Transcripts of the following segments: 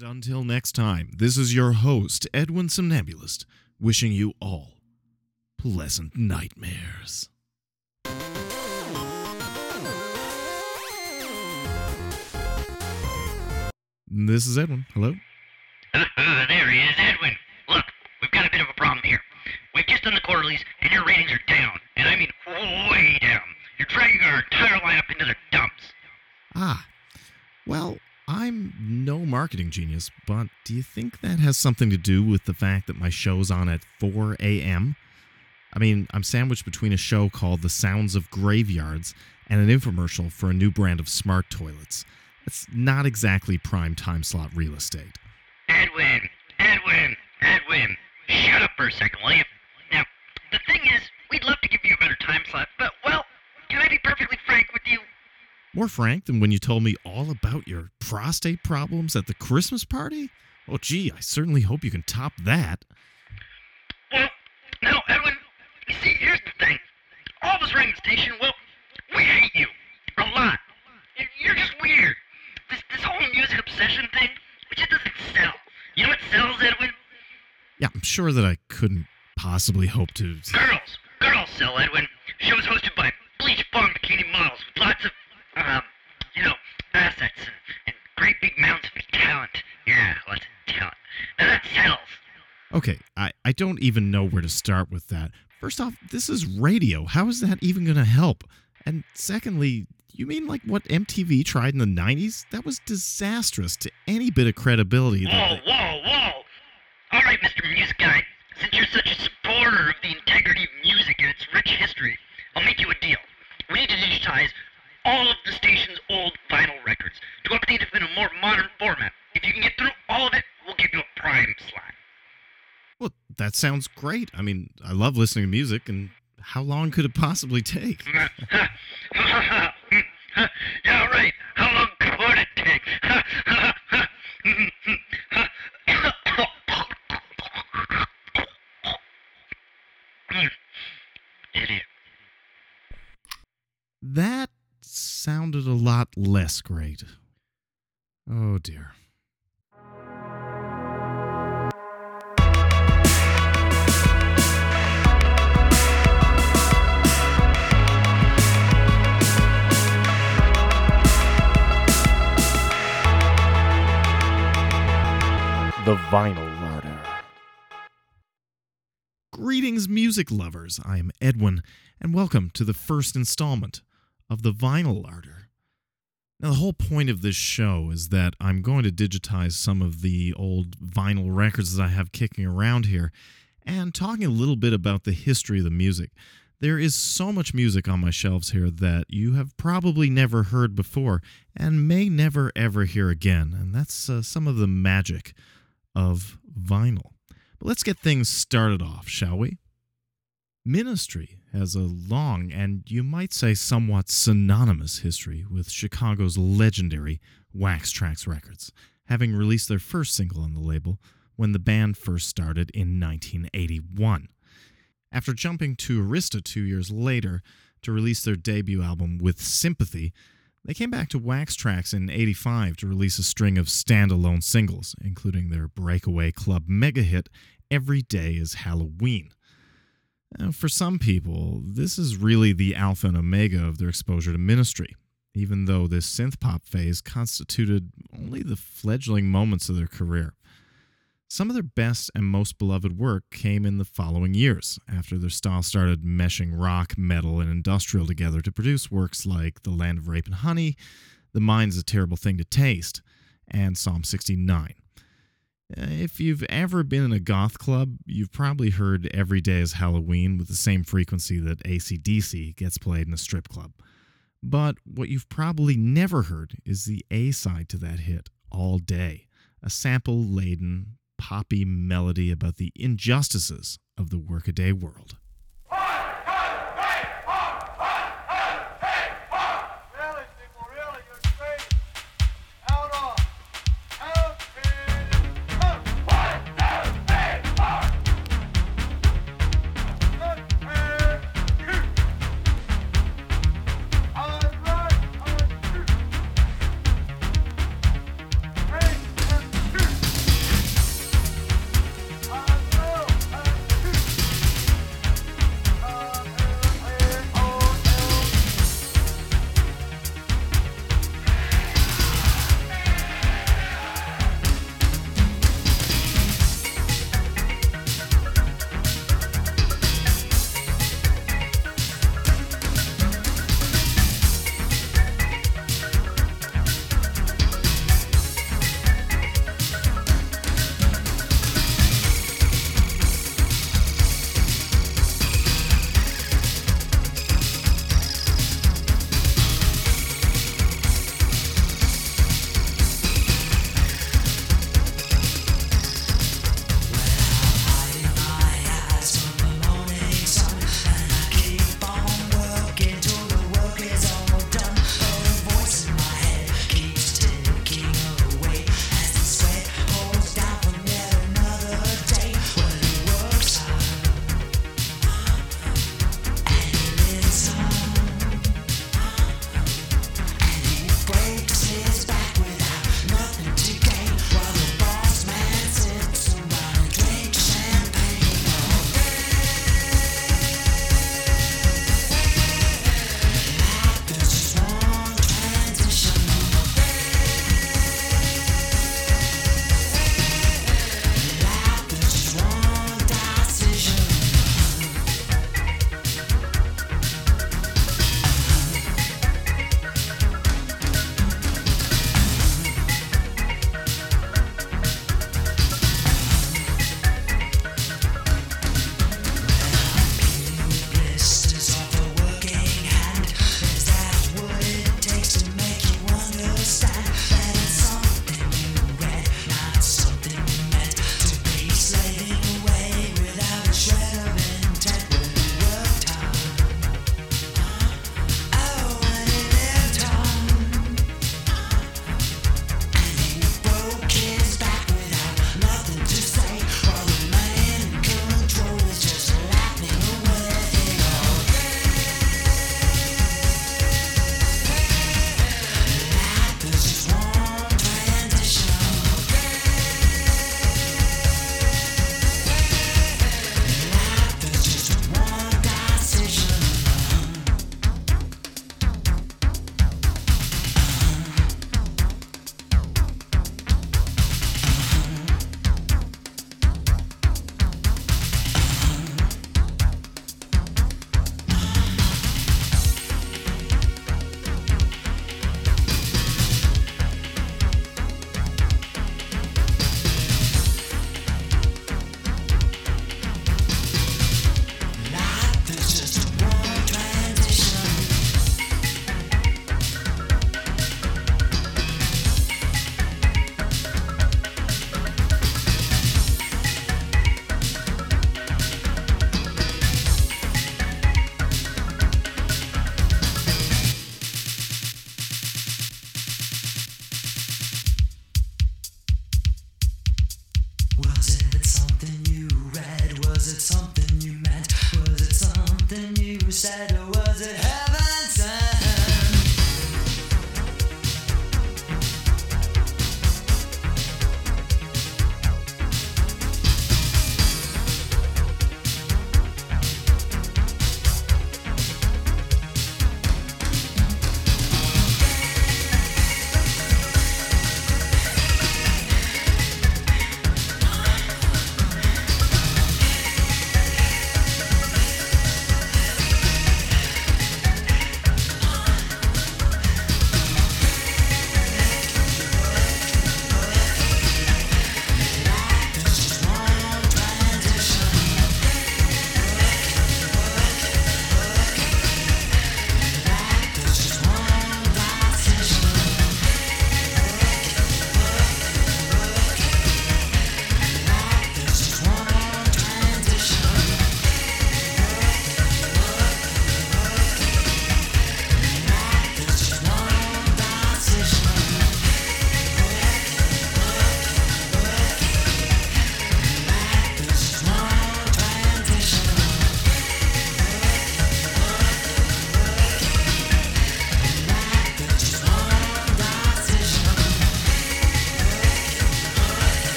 And until next time, this is your host, Edwin Somnambulist, wishing you all pleasant nightmares. This is Edwin. Hello. there he is, Edwin. Look, we've got a bit of a problem here. We've just done the quarterlies, and your ratings are down. And I mean way down. You're dragging our entire lineup into the dumps. Ah, well, I'm no marketing genius, but do you think that has something to do with the fact that my show's on at 4 a.m.? I mean, I'm sandwiched between a show called The Sounds of Graveyards and an infomercial for a new brand of smart toilets. It's not exactly prime time slot real estate. Edwin, Edwin, Edwin. Shut up for a second, will you? Now, the thing is, we'd love to give you a better time slot, but, well, can I be perfectly frank with you? More frank than when you told me all about your prostate problems at the Christmas party? Oh, gee, I certainly hope you can top that. Well, no, Edwin. You see, here's the thing. All of us the station, well, we hate you. A lot. You- You're just weird. This, this whole music obsession thing, it just doesn't sell. You know what sells, Edwin? Yeah, I'm sure that I couldn't possibly hope to. Girls. Girls sell, Edwin. Shows hosted by bleach blonde bikini models with lots of, um, you know, assets and, and great big mounds of talent. Yeah, lots of talent. Now that sells. Okay, I, I don't even know where to start with that. First off, this is radio. How is that even going to help? And secondly, you mean like what MTV tried in the 90s? That was disastrous to any bit of credibility. Whoa, That they- whoa, whoa! All right, Mr. Music Guy. Since you're such a supporter of the integrity of music and its rich history, I'll make you a deal. We need to digitize all of the station's old vinyl records to update them in a more modern format. If you can get through all of it, we'll give you a prime slot. well, that sounds great. I mean, I love listening to music, and how long could it possibly take? yeah, right. How long could it take? Idiot. That sounded a lot less great. Oh dear. The Vinyl Larder. Greetings, music lovers. I am Edwin, and welcome to the first installment of the Vinyl Larder. Now, the whole point of this show is that I'm going to digitize some of the old vinyl records that I have kicking around here and talking a little bit about the history of the music. There is so much music on my shelves here that you have probably never heard before and may never ever hear again, and that's uh, some of the magic of vinyl. But let's get things started off, shall we? Ministry has a long and you might say somewhat synonymous history with Chicago's legendary Wax Trax Records, having released their first single on the label when the band first started in 1981. After jumping to Arista two years later to release their debut album With Sympathy, they came back to Wax Trax in 85 to release a string of standalone singles, including their breakaway club mega hit Every Day is Halloween. For some people, this is really the alpha and omega of their exposure to ministry, even though this synth pop phase constituted only the fledgling moments of their career. Some of their best and most beloved work came in the following years, after their style started meshing rock, metal, and industrial together to produce works like The Land of Rape and Honey, The Mind's a Terrible Thing to Taste, and Psalm 69. Uh, If you've ever been in a goth club, you've probably heard Every Day is Halloween with the same frequency that ACDC gets played in a strip club. But what you've probably never heard is the A side to that hit, All Day, a sample laden, poppy melody about the injustices of the workaday world.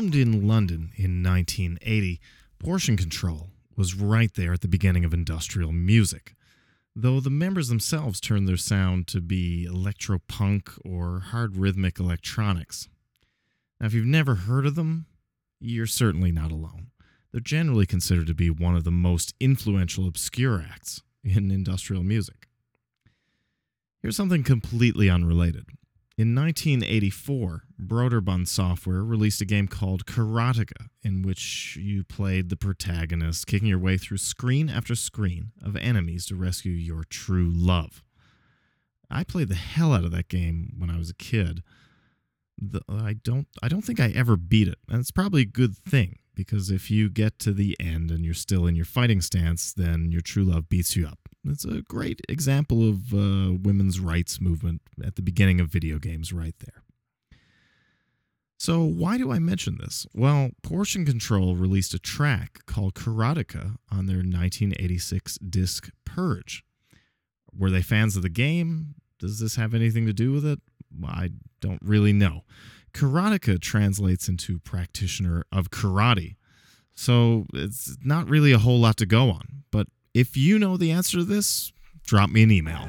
Formed in London in 1980, Portion Control was right there at the beginning of industrial music, though the members themselves turned their sound to be electropunk or hard rhythmic electronics. Now, if you've never heard of them, you're certainly not alone. They're generally considered to be one of the most influential obscure acts in industrial music. Here's something completely unrelated. In 1984, Broderbund Software released a game called Karateka, in which you played the protagonist, kicking your way through screen after screen of enemies to rescue your true love. I played the hell out of that game when I was a kid. The, I don't I don't think I ever beat it, and it's probably a good thing because if you get to the end and you're still in your fighting stance, then your true love beats you up. It's a great example of uh, women's rights movement at the beginning of video games, right there. So, why do I mention this? Well, Portion Control released a track called Karateka on their 1986 disc Purge. Were they fans of the game? Does this have anything to do with it? I don't really know. Karateka translates into practitioner of karate. So it's not really a whole lot to go on. But if you know the answer to this, drop me an email.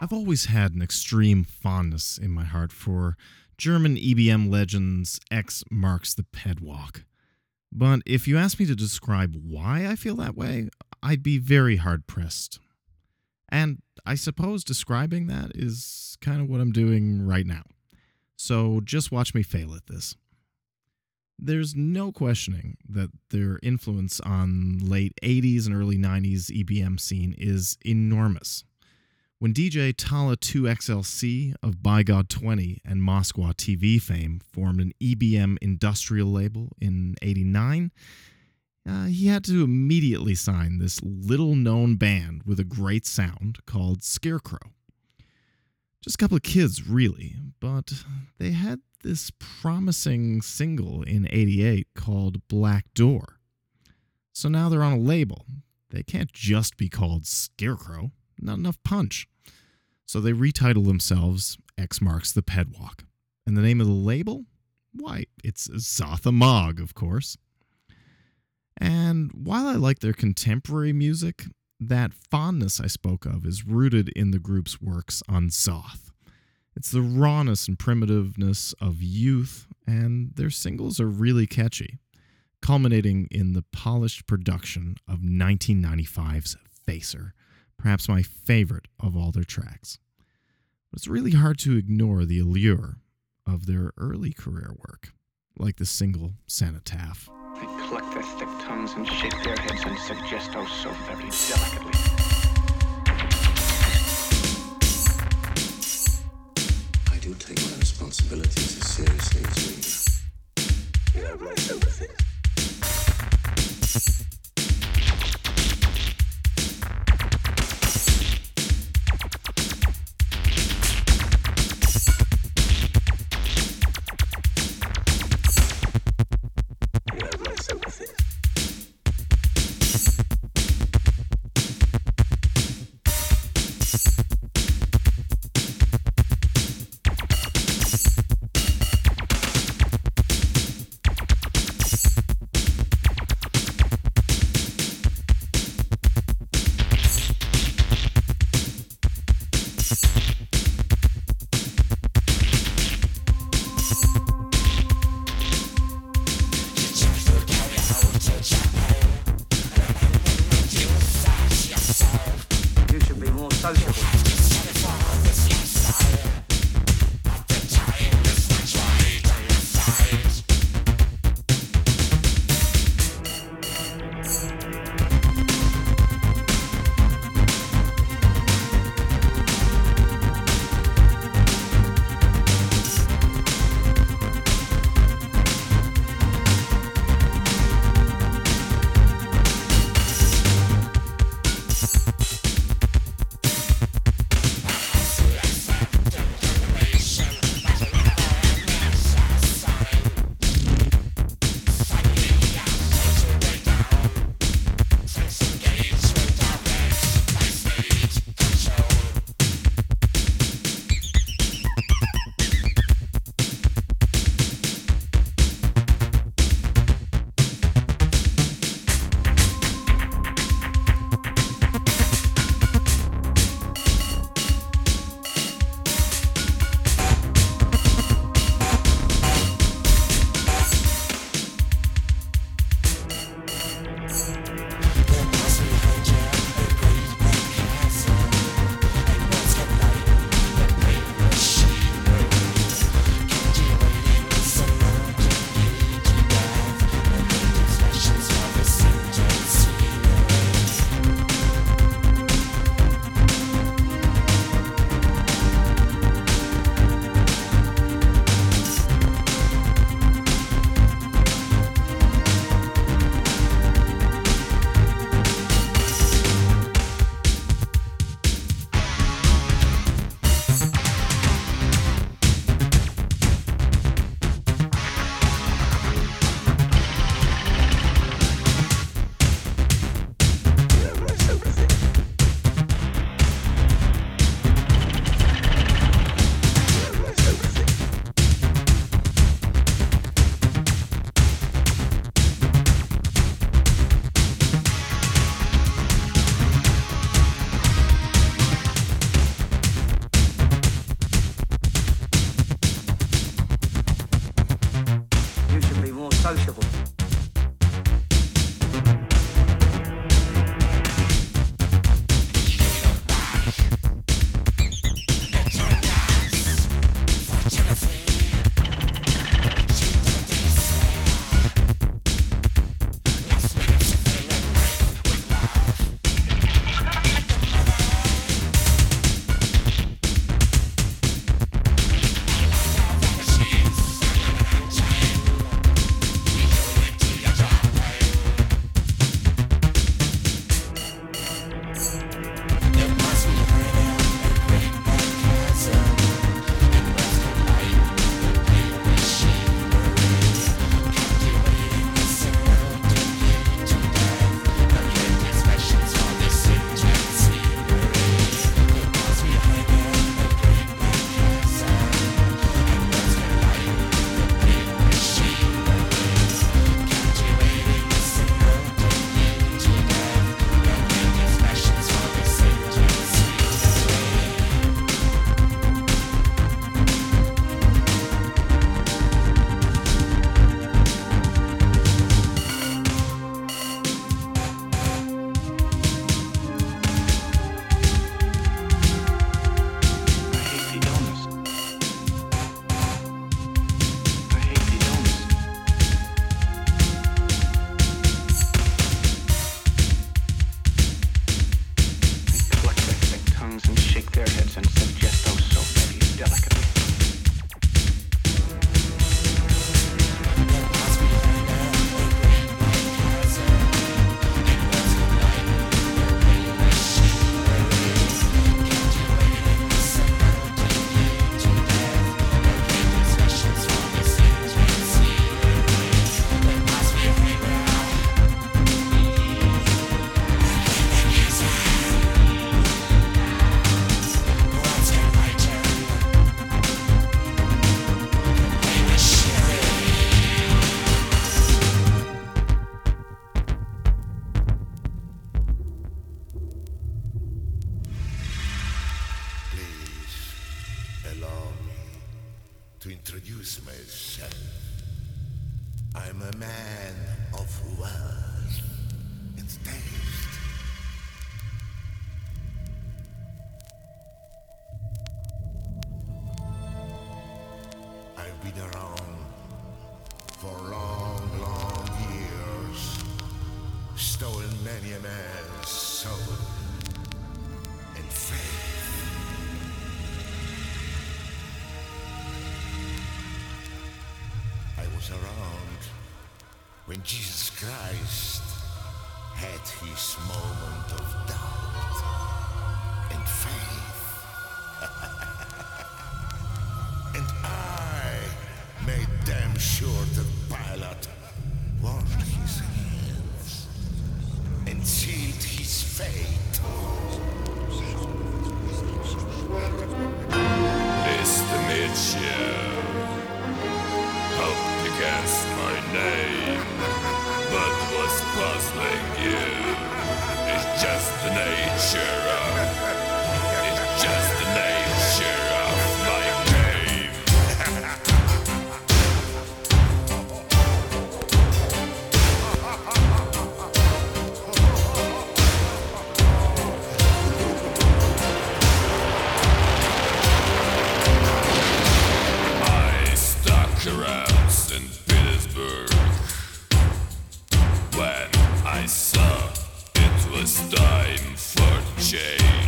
I've always had an extreme fondness in my heart for German EBM legends X marks the pedwalk. But if you ask me to describe why I feel that way, I'd be very hard pressed. And I suppose describing that is kind of what I'm doing right now. So just watch me fail at this. There's no questioning that their influence on late 80s and early 90s EBM scene is enormous. When DJ Talla 2XLC of Bigod 20 and Moskwa TV fame formed an EBM industrial label in 89, uh, he had to immediately sign this little known band with a great sound called Scarecrow. Just a couple of kids, really, but they had this promising single in 88 called Black Door. So now they're on a label. They can't just be called Scarecrow, not enough punch. So they retitle themselves X Marks the Pedwalk. And the name of the label? Why, it's Zoth Ommog, of course. And while I like their contemporary music, that fondness I spoke of is rooted in the group's works on Zoth. It's the rawness and primitiveness of youth, and their singles are really catchy, culminating in the polished production of 1995's Facer, perhaps my favorite of all their tracks. But it's really hard to ignore the allure of their early career work, like the single Cenotaph. They cluck their thick tongues and shake their heads and suggest oh so very delicately. I do take my responsibilities as seriously as you. You have my for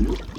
Mm-hmm.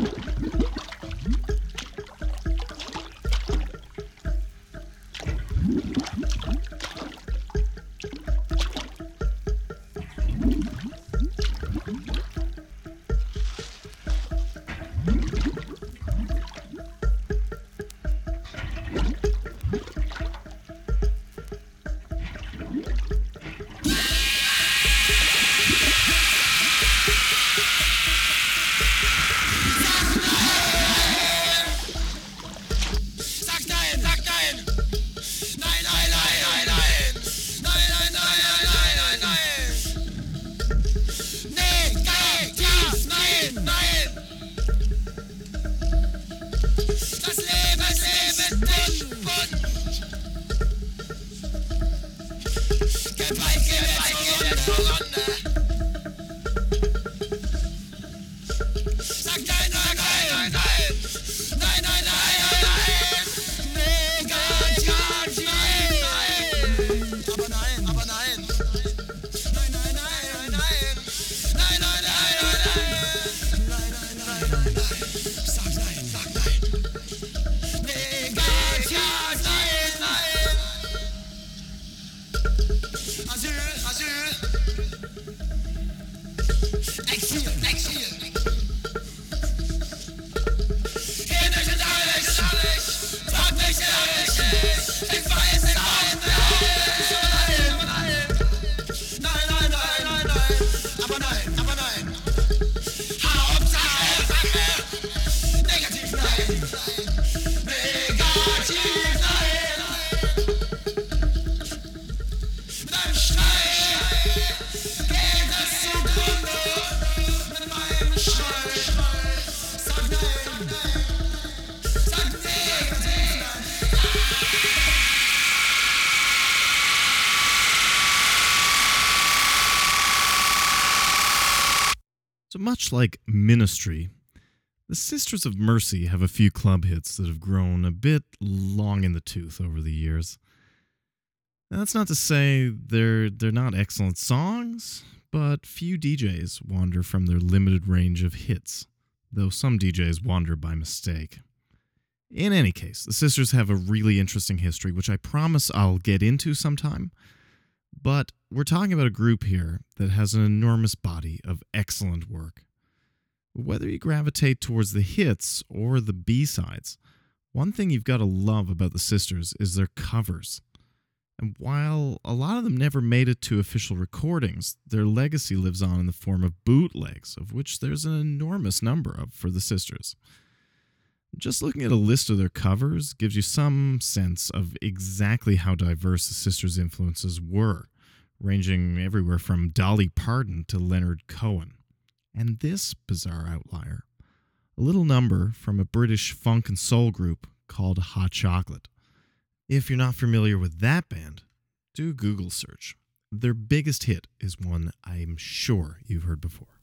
So much like Ministry, the Sisters of Mercy have a few club hits that have grown a bit long in the tooth over the years. Now, that's not to say they're they're not excellent songs, but few DJs wander from their limited range of hits, though some DJs wander by mistake. In any case, the Sisters have a really interesting history, which I promise I'll get into sometime. But we're talking about a group here that has an enormous body of excellent work. Whether you gravitate towards the hits or the B sides, one thing you've got to love about the Sisters is their covers. And while a lot of them never made it to official recordings, their legacy lives on in the form of bootlegs, of which there's an enormous number of for the Sisters. Just looking at a list of their covers gives you some sense of exactly how diverse the Sisters' influences were, ranging everywhere from Dolly Parton to Leonard Cohen. And this bizarre outlier, a little number from a British funk and soul group called Hot Chocolate. If you're not familiar with that band, do Google search. Their biggest hit is one I'm sure you've heard before.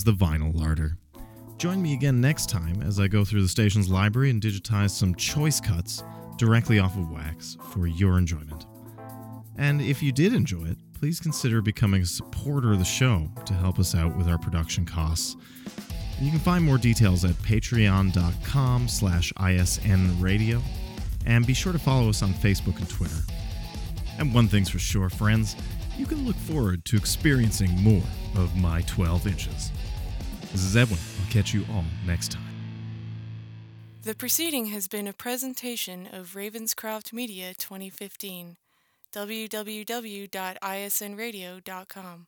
Was the Vinyl Larder. Join me again next time as I go through the station's library and digitize some choice cuts directly off of wax for your enjoyment. And if you did enjoy it, please consider becoming a supporter of the show to help us out with our production costs. You can find more details at patreon.com slash isnradio, and be sure to follow us on Facebook and Twitter. And one thing's for sure, friends, you can look forward to experiencing more of my 12 inches. This is Edwin. I'll catch you all next time. The preceding has been a presentation of Ravenscroft Media 2015. www.isnradio.com.